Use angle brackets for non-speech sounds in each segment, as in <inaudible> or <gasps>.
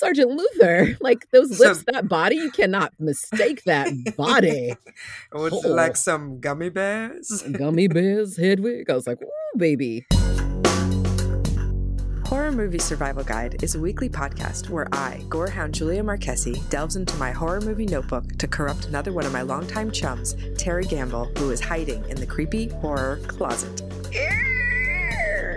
Sergeant Luther. <laughs> Like those lips, that body, you cannot mistake that body. <laughs> Would oh. like some gummy bears? <laughs> gummy bears, Hedwig. I was like, ooh, baby. Horror Movie Survival Guide is a weekly podcast where I, gorehound Julia Marquesi, delves into my horror movie notebook to corrupt another one of my longtime chums, Terry Gamble, who is hiding in the creepy horror closet.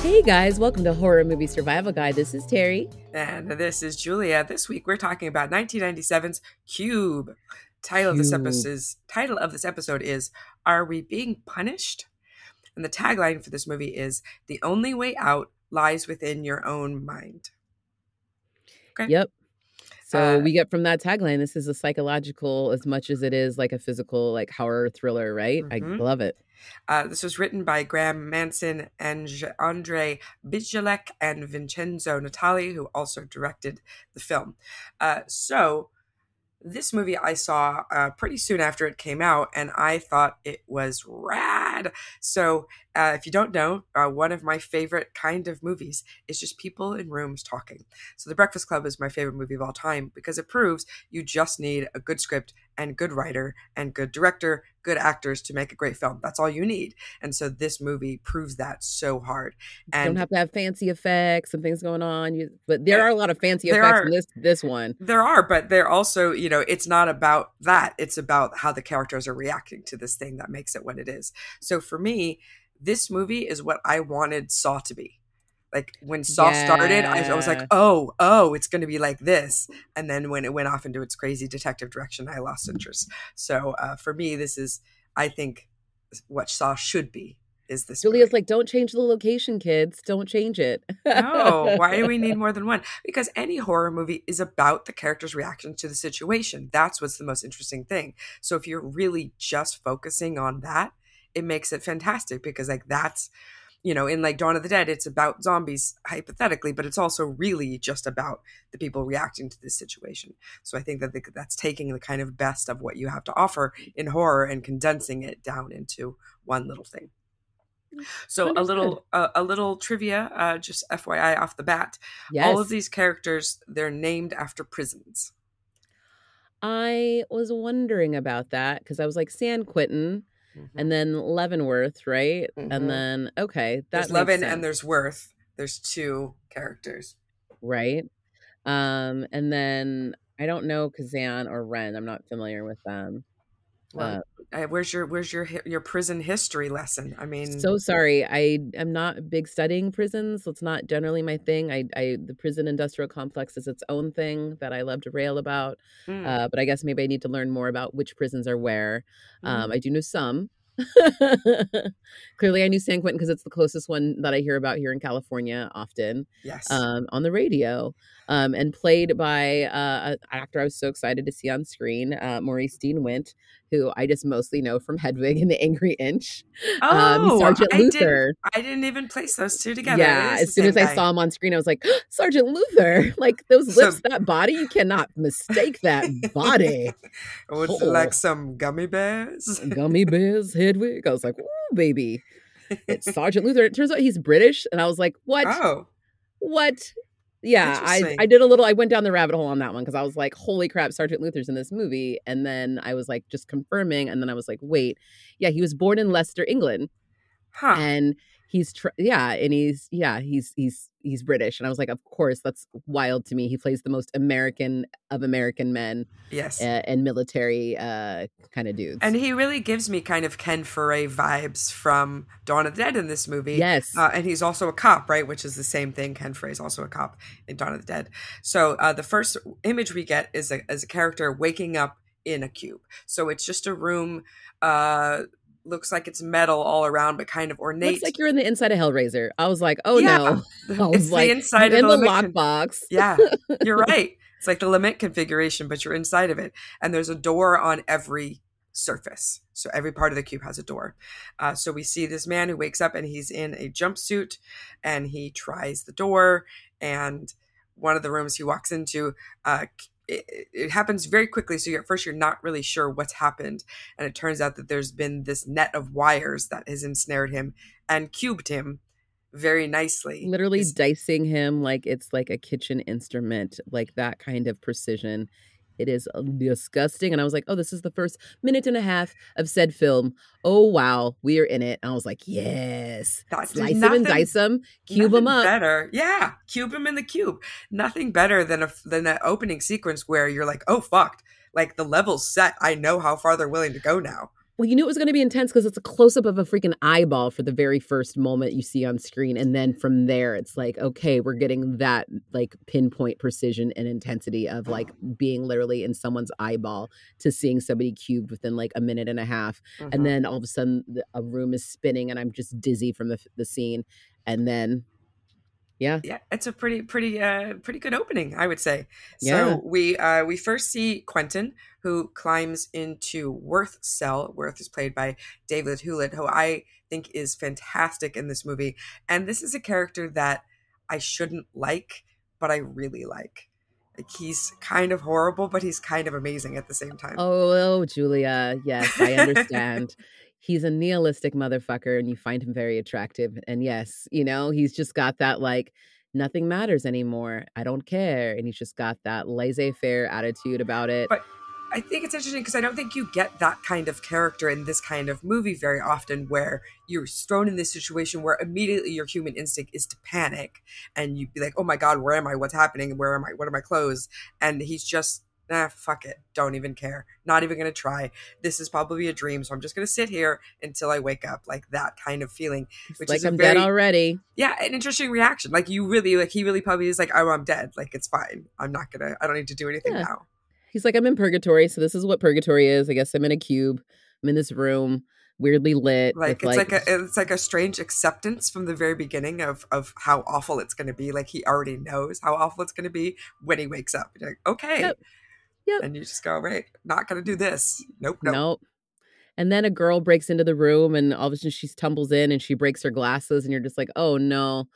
Hey guys, welcome to Horror Movie Survival Guide. This is Terry. And this is Julia. This week we're talking about 1997's Cube. Title Cube. of this episode title of this episode is Are We Being Punished? And the tagline for this movie is The only way out lies within your own mind. Okay. Yep. So uh, we get from that tagline, this is a psychological as much as it is like a physical, like horror thriller, right? Mm-hmm. I love it. Uh, this was written by Graeme Manson and Andre Bijelic and Vincenzo Natali, who also directed the film. Uh, so, this movie I saw uh, pretty soon after it came out, and I thought it was rad. So, uh, if you don't know, uh, one of my favorite kind of movies is just people in rooms talking. So, The Breakfast Club is my favorite movie of all time because it proves you just need a good script and good writer and good director, good actors to make a great film. That's all you need. And so this movie proves that so hard. And you don't have to have fancy effects and things going on. You, but there are a lot of fancy effects are, in this this one. There are, but they're also, you know, it's not about that. It's about how the characters are reacting to this thing that makes it what it is. So for me, this movie is what I wanted Saw to be like when Saw yeah. started, I, I, was like, oh, oh, it's going to be like this. And then when it went off into its crazy detective direction, I lost interest. So uh, for me, this is, I think, what Saw should be. Is this Julia's movie. like, don't change the location, kids. Don't change it. no, why do we need <laughs> more than one? Because any horror movie is about the character's reaction to the situation. That's what's the most interesting thing. So if you're really just focusing on that, it makes it fantastic because like that's you know, in like Dawn of the Dead, it's about zombies hypothetically, but it's also really just about the people reacting to this situation. So I think that the, that's taking the kind of best of what you have to offer in horror and condensing it down into one little thing. So Understood. a little uh, a little trivia, uh, just FYI off the bat. Yes. All of these characters they're named after prisons. I was wondering about that because I was like San Quentin mm-hmm. and then Leavenworth, right? Mm-hmm. And then okay, that's Leaven and there's Worth. There's two characters, right? Um, and then I don't know Kazan or Ren. I'm not familiar with them. Well, uh, where's your where's your your prison history lesson? I mean, so sorry, I am not big studying prisons. It's not generally my thing. I, I the prison industrial complex is its own thing that I love to rail about. Mm. Uh, but I guess maybe I need to learn more about which prisons are where. Mm. Um, I do know some. <laughs> Clearly, I knew San Quentin because it's the closest one that I hear about here in California often. Yes. Um, on the radio, um, and played by uh, an actor I was so excited to see on screen, uh, Maurice Dean Wint, who I just mostly know from Hedwig and the Angry Inch. Um, oh, Sergeant I Luther. Didn't, I didn't even place those two together. Yeah, as soon as guy. I saw him on screen, I was like, <gasps> Sergeant Luther. <laughs> Like those lips, so, that body, you cannot mistake that body. <laughs> Would oh. like some gummy bears? <laughs> gummy bears, Hedwig. I was like, ooh, baby. It's Sergeant Luther. It turns out he's British. And I was like, what? Oh. What? Yeah I, I did a little i went down the rabbit hole on that one because i was like holy crap sergeant luther's in this movie and then i was like just confirming and then i was like wait yeah he was born in leicester england huh. and he's tr- yeah and he's yeah he's he's he's british and i was like of course that's wild to me he plays the most american of american men yes. uh, and military uh kind of dudes. And he really gives me kind of Ken Foree vibes from dawn of the dead in this movie yes. uh, and he's also a cop right which is the same thing ken is also a cop in dawn of the dead. So uh the first image we get is a, is a character waking up in a cube. So it's just a room uh looks like it's metal all around, but kind of ornate. Looks like you're in the inside of Hellraiser. I was like, oh yeah. no. <laughs> I was it's like, the inside in of the, the, lockbox. yeah, you're <laughs> right. It's like the lament configuration, but you're inside of it. And there's a door on every surface. So every part of the cube has a door. Uh, so we see this man who wakes up and he's in a jumpsuit and he tries the door. And one of the rooms he walks into, uh, it, it, happens very quickly. So at first, you're not really sure what's happened. And it turns out that there's been this net of wires that has ensnared him and cubed him very nicely. Literally dicing him like it's like a kitchen instrument, like that kind of precision. It is uh, disgusting. And I was like, oh, this is the first minute and a half of said film. Oh, wow, we are in it. And I was like, yes. That's Slice nothing, him and dice him, cube them up. Better. Yeah, cube them in the cube. Nothing better than a than an opening sequence where you're like, oh, fucked. Like the level's set. I know how far they're willing to go now. Well, you knew it was going to be intense because it's a close up of a freaking eyeball for the very first moment you see on screen. And then from there, it's like, okay, we're getting that like pinpoint precision and intensity of like <sighs> being literally in someone's eyeball to seeing somebody cubed within like a minute and a half. Mm-hmm. And then all of a sudden, a room is spinning and I'm just dizzy from the, the scene. And then yeah. Yeah it's a pretty pretty uh pretty good opening i would say. Yeah. so we uh we first see quentin who climbs into worth's cell. Worth is played by david hewlett who i think is fantastic in this movie. And this is a character that i shouldn't like but i really like. Like he's kind of horrible but he's kind of amazing at the same time. Oh, oh julia. Yes i understand <laughs> he's a nihilistic motherfucker and you find him very attractive. And yes, you know, he's just got that like nothing matters anymore. I don't care. And he's just got that laissez faire attitude about it. But I think it's interesting because I don't think you get that kind of character in this kind of movie very often where you're thrown in this situation where immediately your human instinct is to panic and you'd be like, oh my God, where am I? What's happening? Where am I? What are my clothes? And he's just nah, fuck it. Don't even care. Not even going to try. This is probably a dream. So I'm just going to sit here until I wake up. Like that kind of feeling. Which like is I'm very, dead already. Yeah. An interesting reaction. Like you really, like he really probably is like, oh, I'm dead. Like it's fine. I'm not going to, I don't need to do anything yeah. now. He's like, I'm in purgatory. So this is what purgatory is. I guess I'm in a cube. I'm in this room weirdly lit. Like it's like, like, a it's like a strange acceptance from the very beginning of of how awful it's going to be. Like he already knows how awful it's going to be when he wakes up. You're like, okay, yep. Yep. And you just go, right, not going to do this. Nope, nope. Nope. And then a girl breaks into the room and all of a sudden she tumbles in and she breaks her glasses and you're just like, oh no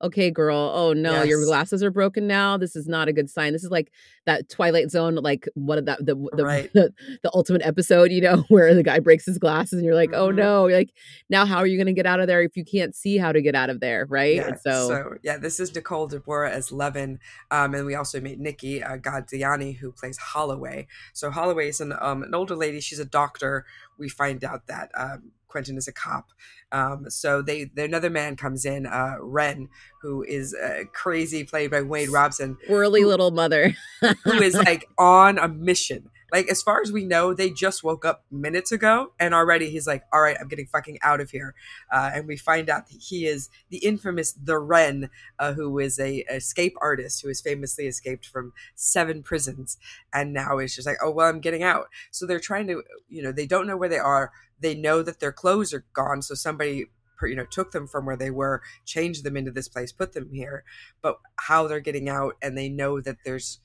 okay, girl, oh no, yes. your glasses are broken now. This is not a good sign. This is like that Twilight Zone, like one of that the the, right. the, <laughs> the, ultimate episode, you know, <laughs> where the guy breaks his glasses and you're like, oh, mm-hmm. oh no, like now how are you going to get out of there if you can't see how to get out of there, right? Yeah. So, so, yeah, this is Nicole de Boer as Leaven, um, and we also meet Nikki uh, Guadagni who plays Holloway. So Holloway is an um, an older lady. She's a doctor. We find out that um, Quentin is a cop. Um, so they, another man comes in, uh, Ren, who is uh, crazy, played by Wayne Robson, whirly little mother, who is <laughs> like on a mission. Like as far as we know, they just woke up minutes ago, and already he's like, "All right, I'm getting fucking out of here." Uh, and we find out that he is the infamous the Ren, uh, who is a escape artist who has famously escaped from seven prisons, and now is just like, "Oh well, I'm getting out." So they're trying to, you know, they don't know where they are. They know that their clothes are gone, so somebody you know took them from where they were changed them into this place put them here but how they're getting out and they know that there's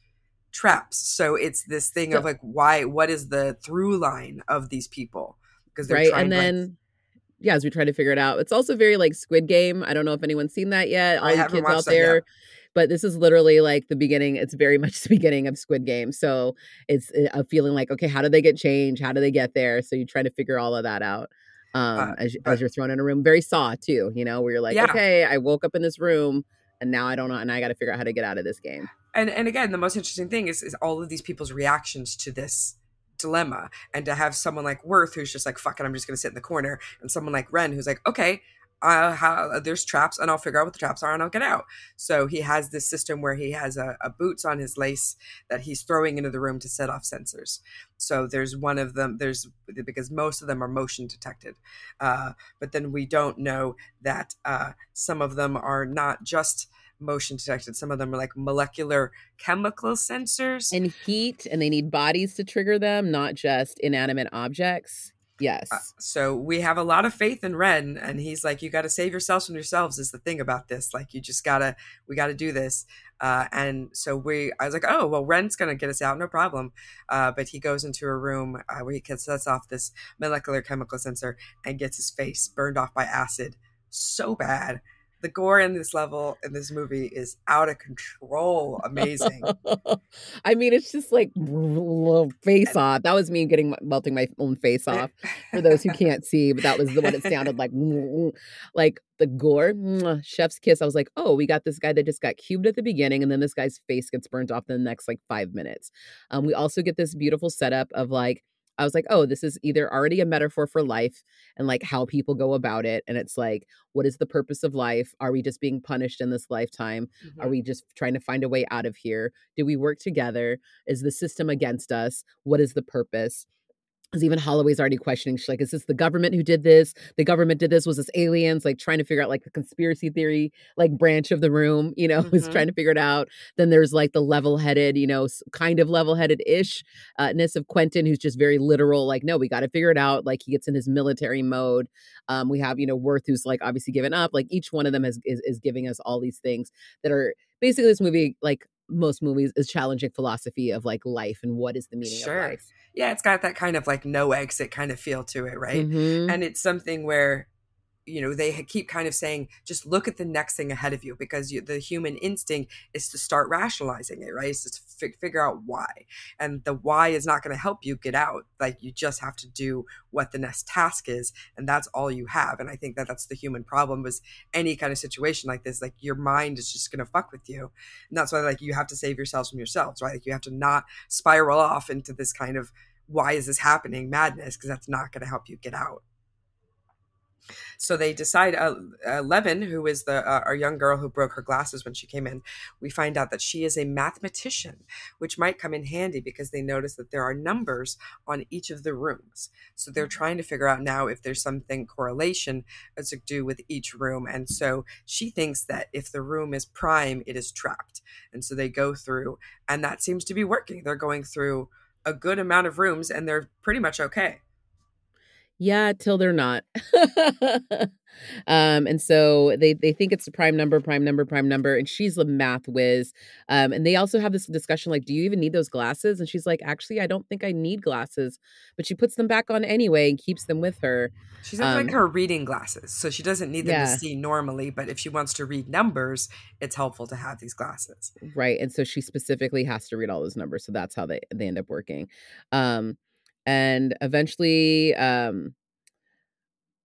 traps. So it's this thing yeah. of like, why? What is the through line of these people? Because they're right, and then. Like, yeah, as we try to figure it out, it's also very like Squid Game. I don't know if anyone's seen that yet. All you kids out there, but this is literally like the beginning. It's very <laughs> much the beginning of Squid Game. So it's eh, a feeling like, okay, how do they get change? How do they get there? So you try to figure all of that out um, uh, as, but, as you're thrown in a room. Very Saw too, you know, where you're like, yeah. okay, I woke up in this room and now I don't know, and I got to figure out how to get out of this game and and again the most interesting thing is, is all of these people's reactions to this dilemma and to have someone like worth who's just like fuck it i'm just gonna sit in the corner and someone like ren who's like okay there's traps and I'll figure out what the traps are and I'll get out. So he has this system where he has a, a, boots on his lace that he's throwing into the room to set off sensors. So there's one of them, there's because most of them are motion detected. Uh, but then we don't know that uh, some of them are not just motion detected. Some of them are like molecular chemical sensors and heat, and they need bodies to trigger them, not just inanimate objects. Yes. Uh, so we have a lot of faith in Ren, and he's like, "You got to save yourselves from yourselves." Is the thing about this? Like, you just gotta, we got to do this. Uh, and so we, I was like, "Oh, well, Ren's gonna get us out, no problem." Uh, but he goes into a room uh, where he sets off this molecular chemical sensor and gets his face burned off by acid so bad the gore in this level in this movie is out of control. Amazing. <laughs> I mean it's just like face off. That was me getting melting my own face off for those who can't <laughs> see but that was the what it sounded like <laughs> like the gore chef's kiss. I was like oh we got this guy that just got cubed at the beginning and then this guy's face gets burnt off in the next like five minutes. Um, we also get this beautiful setup of like I was like, oh, this is either already a metaphor for life and like how people go about it. And it's like, what is the purpose of life? Are we just being punished in this lifetime? Mm-hmm. Are we just trying to find a way out of here? Do we work together? Is the system against us? What is the purpose? Because even Holloway's already questioning. She's like, "Is this the government who did this? The government did this? Was this aliens?" Like trying to figure out like the conspiracy theory like branch of the room. You know, <laughs> mm-hmm. is trying to figure it out. Then there's like the level-headed, you know, kind of level-headed ish uh, ness of Quentin, who's just very literal. Like, no, we got to figure it out. Like he gets in his military mode. Um, we have you know Worth, who's like obviously given up. Like each one of them is, is is giving us all these things that are basically this movie like most movies is challenging philosophy of like life and what is the meaning sure. of life. Yeah, it's got that kind of like no exit kind of feel to it, right? Mm-hmm. And it's something where you know they keep kind of saying just look at the next thing ahead of you because you, the human instinct is to start rationalizing it right? It's just to f- figure out why. And the why is not going to help you get out. Like you just have to do what the next task is and that's all you have. And i think that that's the human problem was any kind of situation like this like your mind is just going to fuck with you. And that's why like you have to save yourselves from yourselves right? Like you have to not spiral off into this kind of why is this happening? madness because that's not going to help you get out so they decide, uh, uh, Leaven, who is the uh, our young girl who broke her glasses when she came in, we find out that she is a mathematician, which might come in handy because they notice that there are numbers on each of the rooms. So they're mm-hmm. trying to figure out now if there's something correlation to do with each room. And so she thinks that if the room is prime, it is trapped. And so they go through, and that seems to be working. They're going through a good amount of rooms and they're pretty much okay. Yeah, till they're not. <laughs> um, and so they they think it's a prime number, prime number, prime number, and she's a math whiz. Um, and they also have this discussion like, do you even need those glasses? And she's like, actually, I don't think I need glasses, but she puts them back on anyway and keeps them with her. She's um, like her reading glasses, so she doesn't need them yeah. to see normally. But if she wants to read numbers, it's helpful to have these glasses, right? And so she specifically has to read all those numbers, so that's how they they end up working. Um, and eventually um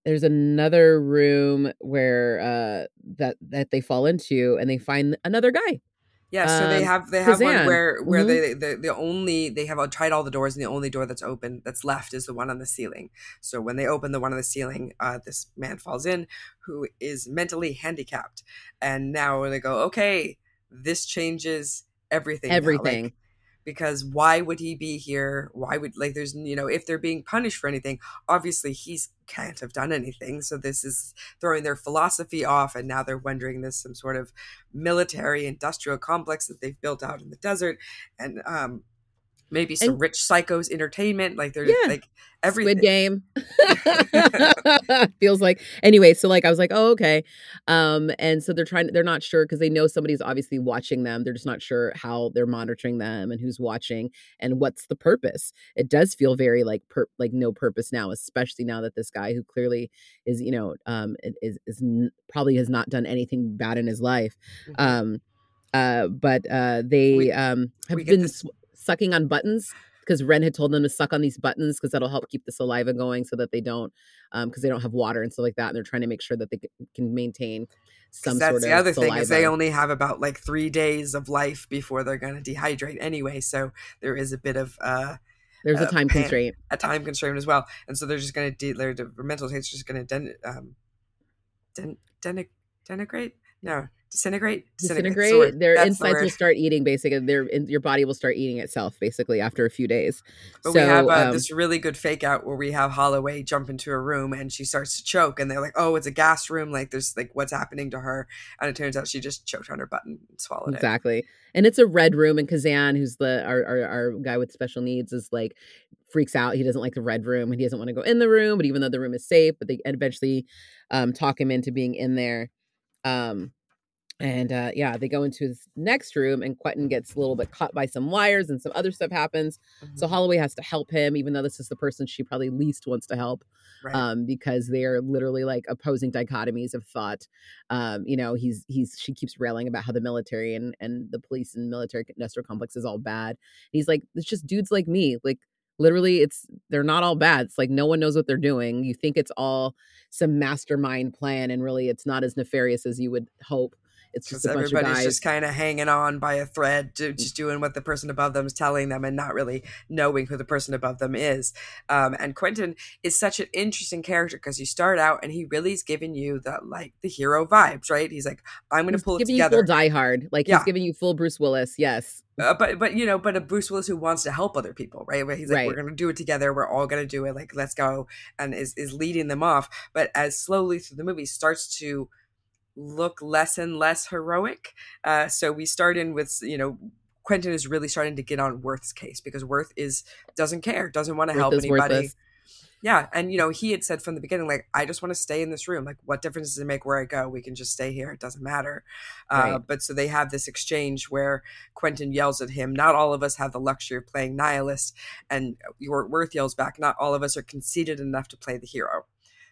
there's another room where uh that that they fall into and they find another guy yeah so they um, have they have one where where mm-hmm. they the, the only they have tried all the doors and the only door that's open that's left is the one on the ceiling. So when they open the one on the ceiling uh this man falls in who is mentally handicapped and now they go okay this changes everything everything like, because why would he be here? Why would like there's you know if they're being punished for anything, obviously he's can't have done anything. So this is throwing their philosophy off, and now they're wondering this some sort of military industrial complex that they've built out in the desert, and um, maybe some and, rich psychos entertainment. Like there's yeah. like everything. Squid Game <laughs> <laughs> feels like anyway. So like I was like, oh okay, um, and so they're trying. They're not sure because they know somebody's obviously watching them. They're just not sure how they're monitoring them and who's watching and what's the purpose. It does feel very like per, like no purpose now, especially now that this guy who clearly is you know um is is probably has not done anything bad in his life. Mm-hmm. Um, uh, but uh, they we, um have been. This- sucking on buttons because Ren had told them to suck on these buttons because that'll help keep the saliva going so that they don't, because um, they don't have water and stuff like that. And they're trying to make sure that they can maintain some that's sort the other saliva. thing is they only have about like three days of life before they're going to dehydrate anyway. So there is a bit of uh, there's a time pan- constraint, a time constraint as well. And so they're just going to de- their mental state's just going to den- um, den- den- denigrate no disintegrate disintegrate, disintegrate. their That's insides the will start eating basically their in, your body will start eating itself basically after a few days. But so, we have uh, um, this really good fake out where we have holloway jump into a room and she starts to choke and they're like oh it's a gas room like there's like what's happening to her? And it turns out she just choked on her button and swallowed exactly. it. Exactly. And it's a red room and kazan who's the our, our, our guy with special needs is like freaks out. He doesn't like the red room and he doesn't want to go in the room but even though the room is safe but they eventually um talk him into being in there um and uh, yeah, they go into his next room, and Quentin gets a little bit caught by some wires, and some other stuff happens. Mm-hmm. So Holloway has to help him, even though this is the person she probably least wants to help, right. um, because they are literally like opposing dichotomies of thought. Um, you know, he's he's she keeps railing about how the military and and the police and military industrial complex is all bad. he's like, it's just dudes like me, like literally it's they're not all bad it's like no one knows what they're doing you think it's all some mastermind plan and really it's not as nefarious as you would hope it's just everybody's just kind of hanging on by a thread, mm. just doing what the person above them is telling them, and not really knowing who the person above them is. Um, and Quentin is such an interesting character because you start out and he really is giving you the like the hero vibes, right? He's like, I'm going to pull it together. You full Die Hard, like yeah. he's giving you full Bruce Willis. Yes, uh, but but you know, but a Bruce Willis who wants to help other people, right? Where he's like, right. we're gonna do it together. We're all gonna do it. Like, let's go, and is is leading them off. But as slowly through the movie starts to look less and less heroic. Uh, so we start in with you know Quentin is really starting to get on Worth's case because Worth is doesn't care, doesn't want to help anybody. Worthless. Yeah, and you know he had said from the beginning like I just want to stay in this room. Like what difference does it make where I go? We can just stay here. It doesn't matter. Uh, right. Uh, but so they have this exchange where Quentin yells at him. Not all of us have the luxury of playing nihilist, and Worth yells back. Not all of us are conceited enough to play the hero.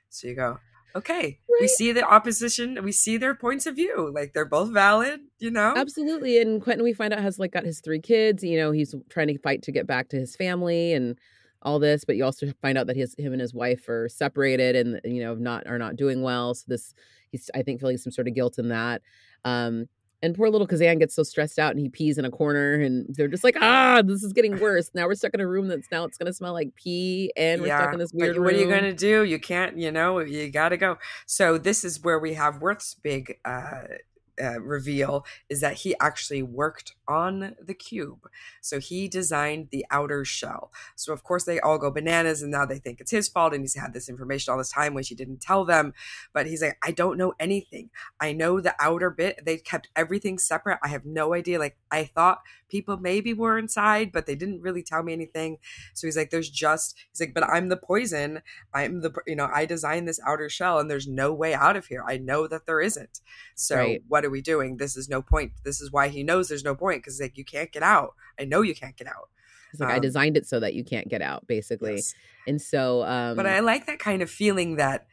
So you go, okay right. we see the opposition we see their points of view like they're both valid you know absolutely and quentin we find out has like got his three kids you know he's trying to fight to get back to his family and all this but you also find out that his him and his wife are separated and you know not are not doing well so this he's i think feeling some sort of guilt in that um and poor little Kazan gets so stressed out and he pees in a corner and they're just like, ah, this is getting worse. Now we're stuck in a room that's now it's gonna smell like pee and we're yeah, stuck in this weird but what are you gonna do? You can't, you know, you gotta go. So this is where we have Worth's big uh uh, reveal is that he actually worked on the cube. So he designed the outer shell. So of course they all go bananas and now they think it's his fault and he's had this information all this time which he didn't tell them. But he's like, I don't know anything. I know the outer bit. They kept everything separate. I have no idea. Like I thought people maybe were inside, but they didn't really tell me anything. So he's like, there's just he's like, but I'm the poison. I'm the you know, I designed this outer shell and there's no way out of here. I know that there isn't. So right. what are we doing? This is no point. This is why he knows there's no point because like you can't get out. I know you can't get out. It's like um, I designed it so that you can't get out, basically. Yes. And so, um, but I like that kind of feeling that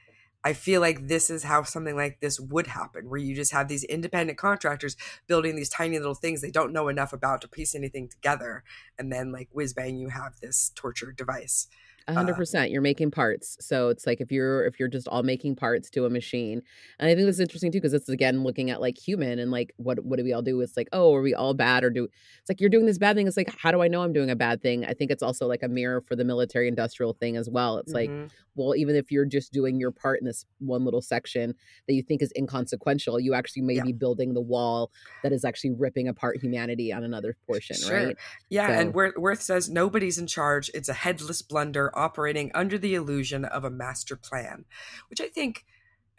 I feel like this is how something like this would happen, where you just have these independent contractors building these tiny little things they don't know enough about to piece anything together, and then like whiz bang, you have this torture device hundred uh, percent. You're making parts, so it's like if you're if you're just all making parts to a machine, and I think this is interesting too because it's again looking at like human and like what what do we all do? It's like oh, are we all bad or do? It's like you're doing this bad thing. It's like how do I know I'm doing a bad thing? I think it's also like a mirror for the military industrial thing as well. It's mm-hmm. like well, even if you're just doing your part in this one little section that you think is inconsequential, you actually may yeah. be building the wall that is actually ripping apart humanity on another portion, sure. right? Yeah, so, and Worth says nobody's in charge. It's a headless blunder operating under the illusion of a master plan, which I think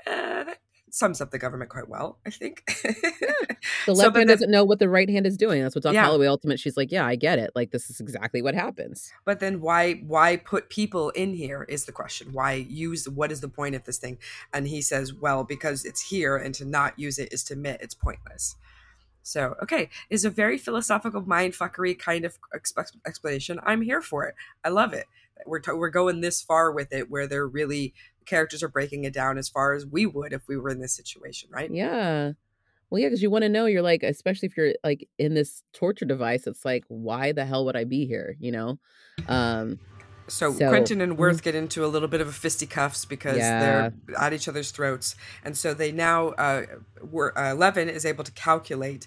uh, that sums up the government quite well, I think. <laughs> The left so, hand doesn't know what the right hand is doing. That's what Doc yeah. Holloway ultimate. She's like, yeah, I get it. Like this is exactly what happens. But then why why put people in here is the question. Why use what is the point of this thing? And he says, well, because it's here, and to not use it is to admit it's pointless. So, okay, is a very philosophical mindfuckery kind of exp- explanation. I'm here for it. I love it. We're t- we're going this far with it, where they're really characters are breaking it down as far as we would if we were in this situation, right? Yeah. Well, yeah, because you want to know, you're like, especially if you're like in this torture device, it's like, why the hell would I be here? You know? Um, so, so Quentin and Worth mm-hmm. get into a little bit of a fisticuffs because yeah. they're at each other's throats, and so they now, uh, were, uh, Leaven is able to calculate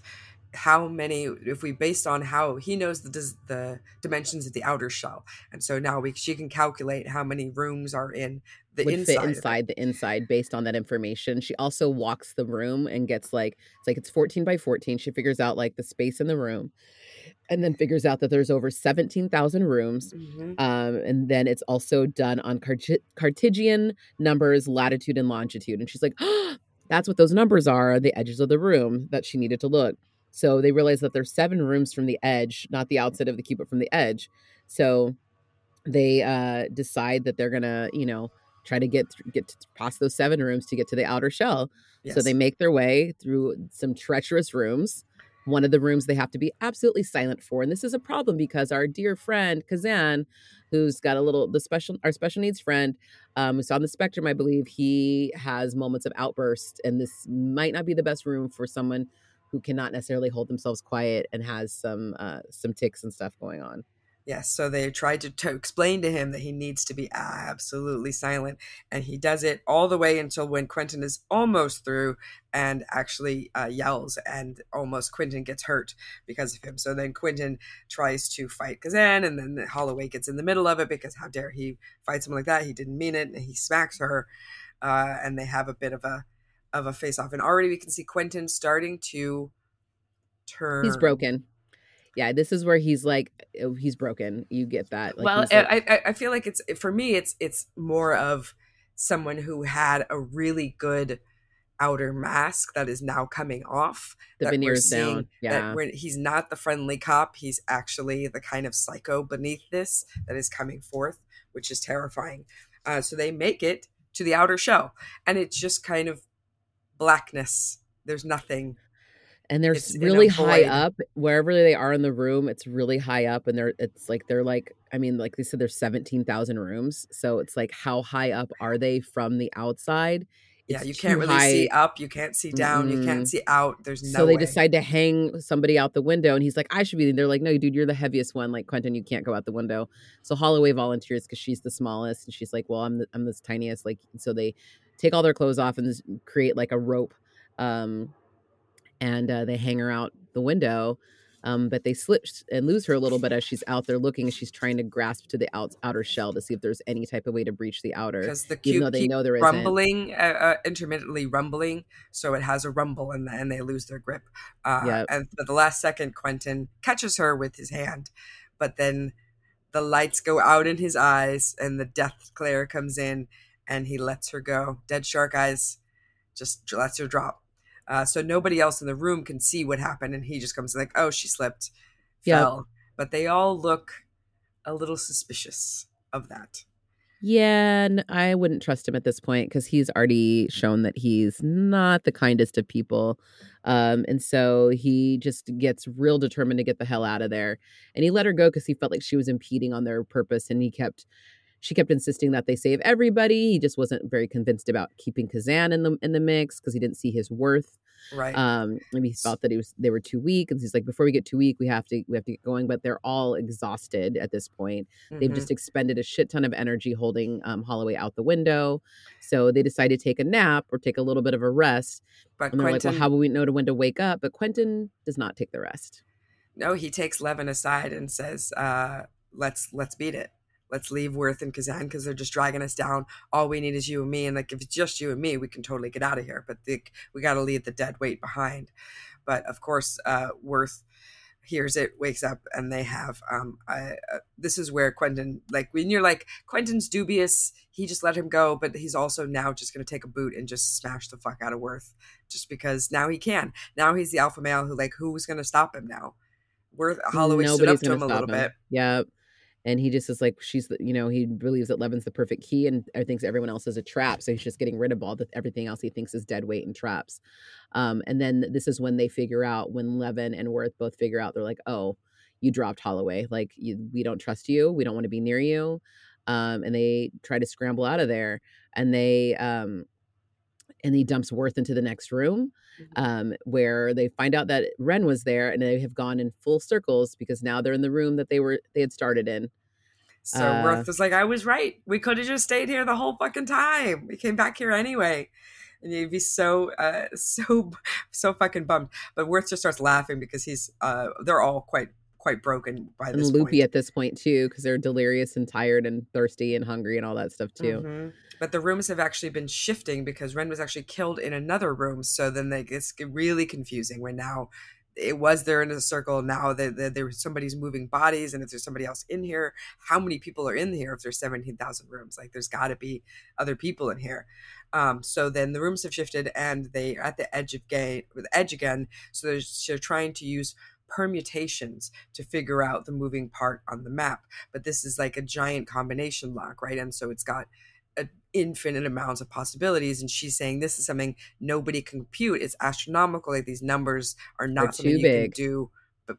how many if we based on how he knows the the dimensions of the outer shell and so now we she can calculate how many rooms are in the would inside fit inside the inside based on that information she also walks the room and gets like it's like it's 14 by 14 she figures out like the space in the room and then figures out that there's over 17,000 rooms. Mm-hmm. Um, and then it's also done on Cart- Cartesian numbers, latitude and longitude. And she's like, oh, <gasps> that's what those numbers are, the edges of the room that she needed to look. So they realize that there's seven rooms from the edge, not the outside of the cube, but from the edge. So they uh, decide that they're gonna, you know, try to get th- get past those seven rooms to get to the outer shell. Yes. So they make their way through some treacherous rooms. One of the rooms they have to be absolutely silent for, and this is a problem because our dear friend Kazan, who's got a little the special our special needs friend, um, who's on the spectrum, I believe he has moments of outburst, and this might not be the best room for someone who cannot necessarily hold themselves quiet and has some uh, some ticks and stuff going on. Yes, so they tried to, to explain to him that he needs to be absolutely silent, and he does it all the way until when Quentin is almost through and actually uh, yells, and almost Quentin gets hurt because of him. So then Quentin tries to fight Kazan, and then Holloway gets in the middle of it because how dare he fight someone like that? He didn't mean it, and he smacks her, uh, and they have a bit of a of a face off. And already we can see Quentin starting to turn. He's broken. Yeah, this is where he's like oh, he's broken. You get that. Like, well, like, I I feel like it's for me it's it's more of someone who had a really good outer mask that is now coming off. The veneers down. Yeah. he's not the friendly cop. He's actually the kind of psycho beneath this that is coming forth, which is terrifying. Uh, so they make it to the outer shell. And it's just kind of blackness. There's nothing. And they're it's really high up wherever they are in the room. It's really high up, and they're it's like they're like I mean, like they said, there's seventeen thousand rooms. So it's like how high up are they from the outside? yeah, you can't really high. see up, you can't see down, mm-hmm. you can't see out. There's no. So they way. decide to hang somebody out the window, and he's like, "I should be." They're like, "No, dude, you're the heaviest one. Like Quentin, you can't go out the window." So Holloway volunteers because she's the smallest, and she's like, "Well, I'm the, I'm the tiniest." Like, so they take all their clothes off and create like a rope, um, and uh, they hang her out the window. Um, but they slip and lose her a little bit as she's out there looking. She's trying to grasp to the out, outer shell to see if there's any type of way to breach the outer. Because the cube even though they know there is rumbling, uh, uh, intermittently rumbling, so it has a rumble and, and they lose their grip. Uh, yep. And at the last second, Quentin catches her with his hand, but then the lights go out in his eyes and the death glare comes in and he lets her go. Dead shark eyes, just lets her drop. Uh, so nobody else in the room can see what happened, and he just comes like, "Oh, she slipped, fell." Yep. But they all look a little suspicious of that. Yeah, and I wouldn't trust him at this point because he's already shown that he's not the kindest of people. Um, and so he just gets real determined to get the hell out of there. And he let her go because he felt like she was impeding on their purpose. And he kept she kept insisting that they save everybody. He just wasn't very convinced about keeping Kazan in the in the mix because he didn't see his worth. Right. Um, maybe he thought that he was they were too weak, and he's like, before we get too weak, we have to we have to get going. But they're all exhausted at this point. Mm-hmm. They've just expended a shit ton of energy holding um, Holloway out the window. So they decide to take a nap or take a little bit of a rest. But and they're Quentin, like, well, how will we know to when to wake up? But Quentin does not take the rest. No, he takes Leaven aside and says, uh, "Let's let's beat it." Let's leave Worth and Kazan because they're just dragging us down. All we need is you and me. And like, if it's just you and me, we can totally get out of here. But the, we got to leave the dead weight behind. But of course, uh, Worth hears it, wakes up, and they have. Um, I, uh, this is where Quentin, like, when you're like, Quentin's dubious, he just let him go, but he's also now just going to take a boot and just smash the fuck out of Worth, just because now he can. Now he's the alpha male who, like, who's going to stop him now? Worth Holloway Nobody's stood up to him a little him. bit. Yeah and he just is like she's the, you know he believes that Leaven's the perfect key and thinks everyone else is a trap so he's just getting rid of all the everything else he thinks is dead weight and traps um, and then this is when they figure out when Leaven and Worth both figure out they're like oh you dropped Holloway like you, we don't trust you we don't want to be near you um, and they try to scramble out of there and they um, and he dumps Worth into the next room mm-hmm. um, where they find out that Ren was there and they have gone in full circles because now they're in the room that they were they had started in. So uh, Worth was like, I was right. We could have just stayed here the whole fucking time. We came back here anyway. and you'd be so uh, <laughs> so so fucking bummed. But Worth just starts laughing because he's uh, they're all quite quite broken by this and loopy point. at this point too because they're delirious and tired and thirsty and hungry and all that stuff too. Mhm. But the rooms have actually been shifting because Ren was actually killed in another room. So then they, it's really confusing when now it was there in a circle. Now that the, there was somebody's moving bodies, and if there's somebody else in here, how many people are in here? If there's seventeen thousand rooms, like there's got to be other people in here. Um, so then the rooms have shifted, and they are at the edge of game, the edge again. So they're, they're trying to use permutations to figure out the moving part on the map. But this is like a giant combination lock, right? And so it's got an infinite amounts of possibilities. And she's saying this is something nobody can compute. It's astronomical. Like these numbers are not They're something too you big. can do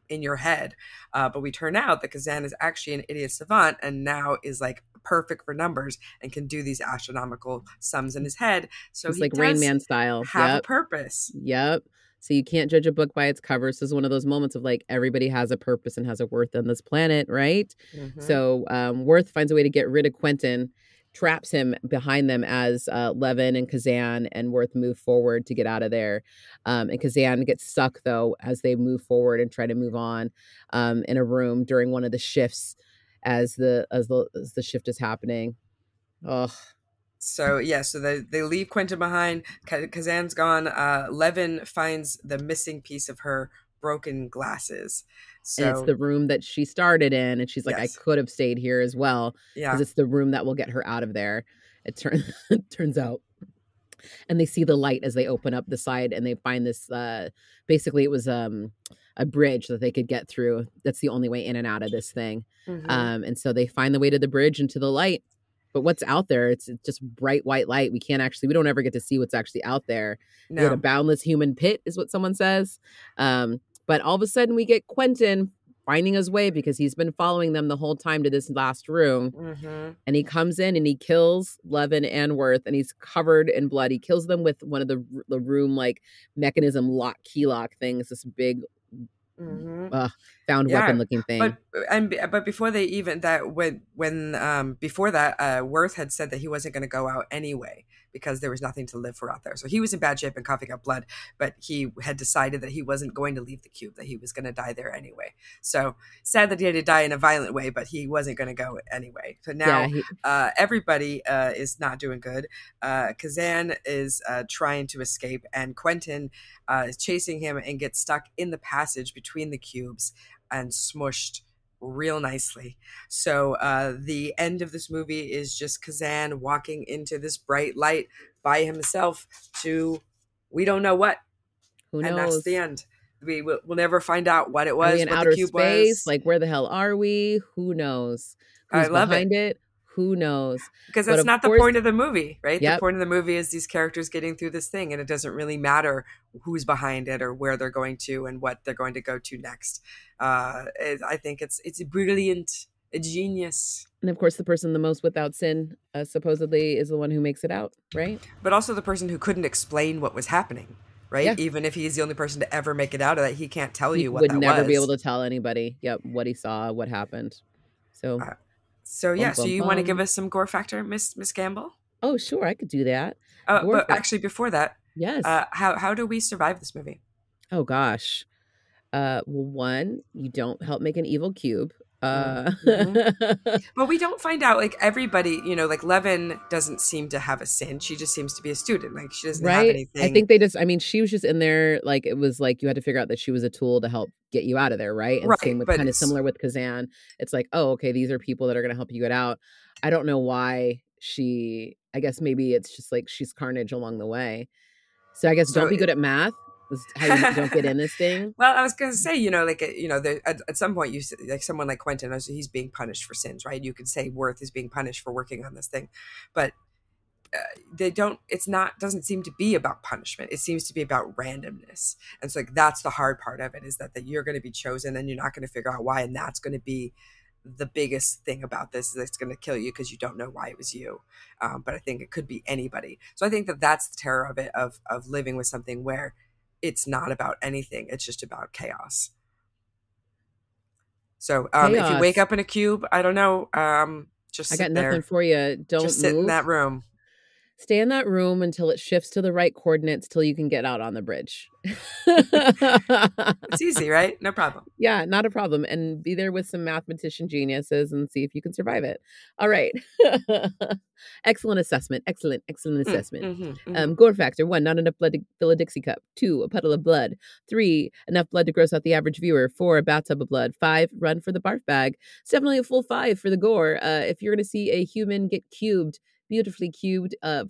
in your head. Uh, but we turn out that Kazan is actually an idiot savant and now is like perfect for numbers and can do these astronomical sums in his head. So it's he like Rain Man style. have Yep. a purpose. Yep. So you can't judge a book by its cover. So this is one of those moments of like everybody has a purpose and has a worth on this planet, right? Mhm. So um, Worth finds a way to get rid of Quentin, traps him behind them as uh, Leaven and Kazan and Worth move forward to get out of there. Um, and Kazan gets stuck though as they move forward and try to move on um, in a room during one of the shifts as the as the as the shift is happening. Oh, So yeah, so they they leave Quentin behind. Kazan's gone. Uh, Leaven finds the missing piece of her broken glasses. So and it's the room that she started in, and she's like, Yes. I could have stayed here as well. yeah, because it's the room that will get her out of there. It turns <laughs> it turns out, and they see the light as they open up the side, and they find this. Uh, basically, it was um, a bridge that they could get through. That's the only way in and out of this thing. Mhm. Um, and so they find the way to the bridge and to the light. But what's out there? It's it's just bright white light. We can't actually. We don't ever get to see what's actually out there. it a boundless human pit? Is what someone says. Um, but all of a sudden, we get Quentin finding his way because he's been following them the whole time to this last room Mhm. and he comes in and he kills Leaven and Worth and he's covered in blood. He kills them with one of the the room like mechanism lock key lock things. This big Mhm. uh, found Yeah, weapon looking thing. But and but before they even that when when um before that uh Worth had said that he wasn't going to go out anyway because there was nothing to live for out there. So he was in bad shape and coughing up blood, but he had decided that he wasn't going to leave the cube, that he was going to die there anyway. So sad that he had to die in a violent way, but he wasn't going to go anyway. So now yeah, he, uh, everybody uh, is not doing good. Uh, Kazan is uh, trying to escape, and Quentin uh, is chasing him and gets stuck in the passage between the cubes and smushed real nicely. So uh, the end of this movie is just Kazan walking into this bright light by himself to we don't know what, who and knows? that's the end. We will we'll never find out what it Are was, we in outer the cube space? was. Like where the hell are we? Who knows? I Who's love it. behind it? Who knows? because that's not the point of the movie right Yep. the point of the movie is these characters getting through this thing and it doesn't really matter who's behind it or where they're going to and what they're going to go to next uh it, i think it's it's brilliant a genius And of course, the person the most without sin, uh, supposedly, is the one who makes it out, right? but also the person who couldn't explain what was happening right Yeah. even if he's the only person to ever make it out of that he can't tell he you what would never be able to tell anybody, yep, what he saw, what happened. So, Uh, so yeah Bum, so bum, you want to give us some gore factor miss miss gamble oh, sure, I could do that. uh, Gore but fac- actually before that Yes. uh how how do we survive this movie Oh gosh. Uh well one, you don't help make an evil cube. Uh <laughs> Mhm. But we don't find out like everybody, you know, like Leaven doesn't seem to have a sin. She just seems to be a student. Like she doesn't have anything. I think they just I mean, she was just in there like it was like you had to figure out that she was a tool to help get you out of there, right? And Right, same with kind of similar with Kazan. It's like, oh, okay, these are people that are gonna help you get out. I don't know why she I guess maybe it's just like she's carnage along the way. So I guess So don't be good at math. Is how you don't get in this thing. <laughs> Well, I was gonna say, you know, like uh, you know, there, at, at some point, you like someone like Quentin, he's being punished for sins, right? You could say Worth is being punished for working on this thing, but uh, they don't. It's not. Doesn't seem to be about punishment. It seems to be about randomness, and so like that's the hard part of it is that that you're going to be chosen, and you're not going to figure out why, and that's going to be the biggest thing about this is it's going to kill you because you don't know why it was you um, but i think it could be anybody so i think that that's the terror of it of of living with something where it's not about anything it's just about chaos so um, if you wake up in a cube i don't know um, just I got there nothing for you. Don't just sit move. in that room stay in that room until it shifts to the right coordinates till you can get out on the bridge. it's easy, right? No problem. Yeah, not a problem. And be there with some mathematician geniuses and see if you can survive it. All right. <laughs> excellent assessment. Excellent, excellent mm, assessment. Mm-hmm, mm-hmm. Um, gore factor one, not enough blood to fill a Dixie cup. Two, a puddle of blood. Three, enough blood to gross out the average viewer. Four, a bathtub of blood. Five, run for the barf bag. It's definitely a full five for the gore. Uh, if you're going to see a human get cubed, beautifully cubed uh,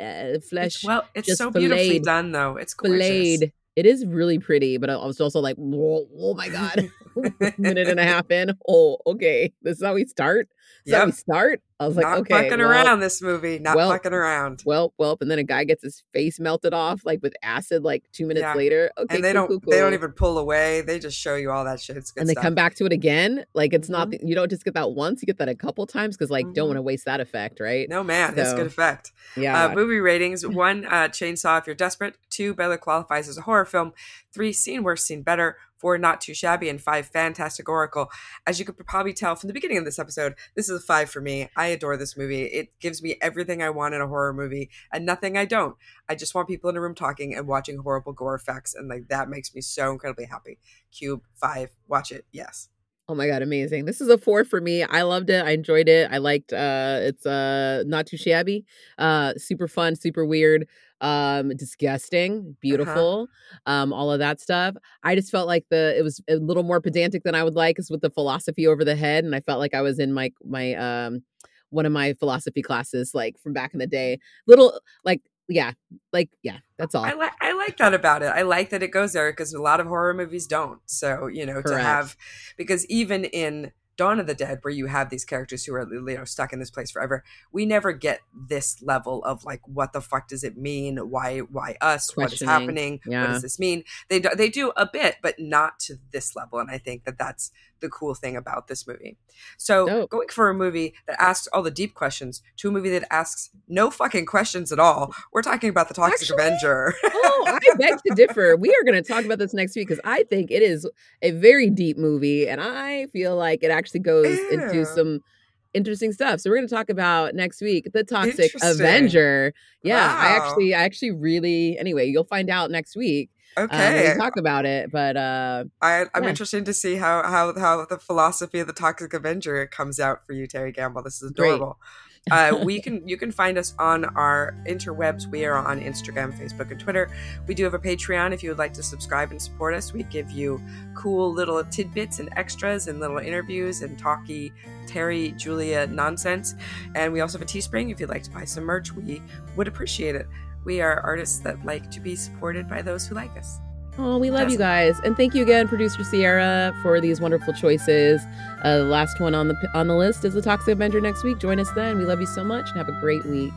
uh flesh. It's, well, it's so filleted, beautifully done, though. It's gorgeous. Filleted. It is really pretty, but I was also like, oh my god, <laughs> <laughs> minute and a half in. Oh, okay, this is how we start. This yep. how we start. I was like, not okay, fucking well, around this movie, not well, fucking around. Well, well, and then a guy gets his face melted off like with acid like two minutes yeah. later. Okay, and they cool, don't cool, cool. they don't even pull away. They just show you all that shit. It's good and they stuff. come back to it again. Like it's mm-hmm. not you don't just get that once. You get that a couple times because like mm-hmm. don't want to waste that effect, right? No man, so, it's good effect. Yeah. Uh, movie ratings: <laughs> one, uh, Chainsaw if you're desperate. Two, Bella qualifies as a horror film. Three, seen worse, seen better four not too shabby, and five fantastic Oracle. As you could probably tell from the beginning of this episode, this is a five for me. I adore this movie. It gives me everything I want in a horror movie and nothing I don't. I just want people in a room talking and watching horrible gore effects, and like that makes me so incredibly happy. Cube five, watch it. Yes. Oh my god, amazing. This is a 4 for me. I loved it. I enjoyed it. I liked uh it's uh not too shabby. Uh super fun, super weird, um disgusting, uh-huh. beautiful. Uh-huh. Um all of that stuff. I just felt like the it was a little more pedantic than I would like is with the philosophy over the head and I felt like I was in my my um one of my philosophy classes like from back in the day. Little like yeah, like yeah, that's all. I like I like that about it. I like that it goes there because a lot of horror movies don't. So you know Correct. to have because even in Dawn of the Dead, where you have these characters who are you know stuck in this place forever, we never get this level of like, what the fuck does it mean? Why why us? What is happening? Yeah. What does this mean? They do, they do a bit, but not to this level. And I think that that's the cool thing about this movie. So Dope. going for a movie that asks all the deep questions to a movie that asks no fucking questions at all. We're talking about the Toxic Actually, Avenger. oh, I beg to differ. We are going to talk about this next week because I think it is a very deep movie, and I feel like it actually goes into some interesting stuff. So we're going to talk about next week the Toxic Avenger. Yeah, wow. I actually, I actually really. Anyway, you'll find out next week. Okay, um, talk about it, but uh, I, I'm yeah. interested to see how how how the philosophy of the Toxic Avenger comes out for you, Terry Gamble. This is adorable. uh, <laughs> we can you can find us on our interwebs. We are on Instagram, Facebook, and Twitter. We do have a Patreon. If you would like to subscribe and support us, we give you cool little tidbits and extras and little interviews and talky Terry Julia nonsense. And we also have a Teespring. If you'd like to buy some merch, we would appreciate it. We are artists that like to be supported by those who like us. Oh, we love you guys, and thank you again, producer Sierra, for these wonderful choices. Uh, the last one on the on the list is the Toxic Avenger next week. Join us then. We love you so much, and have a great week.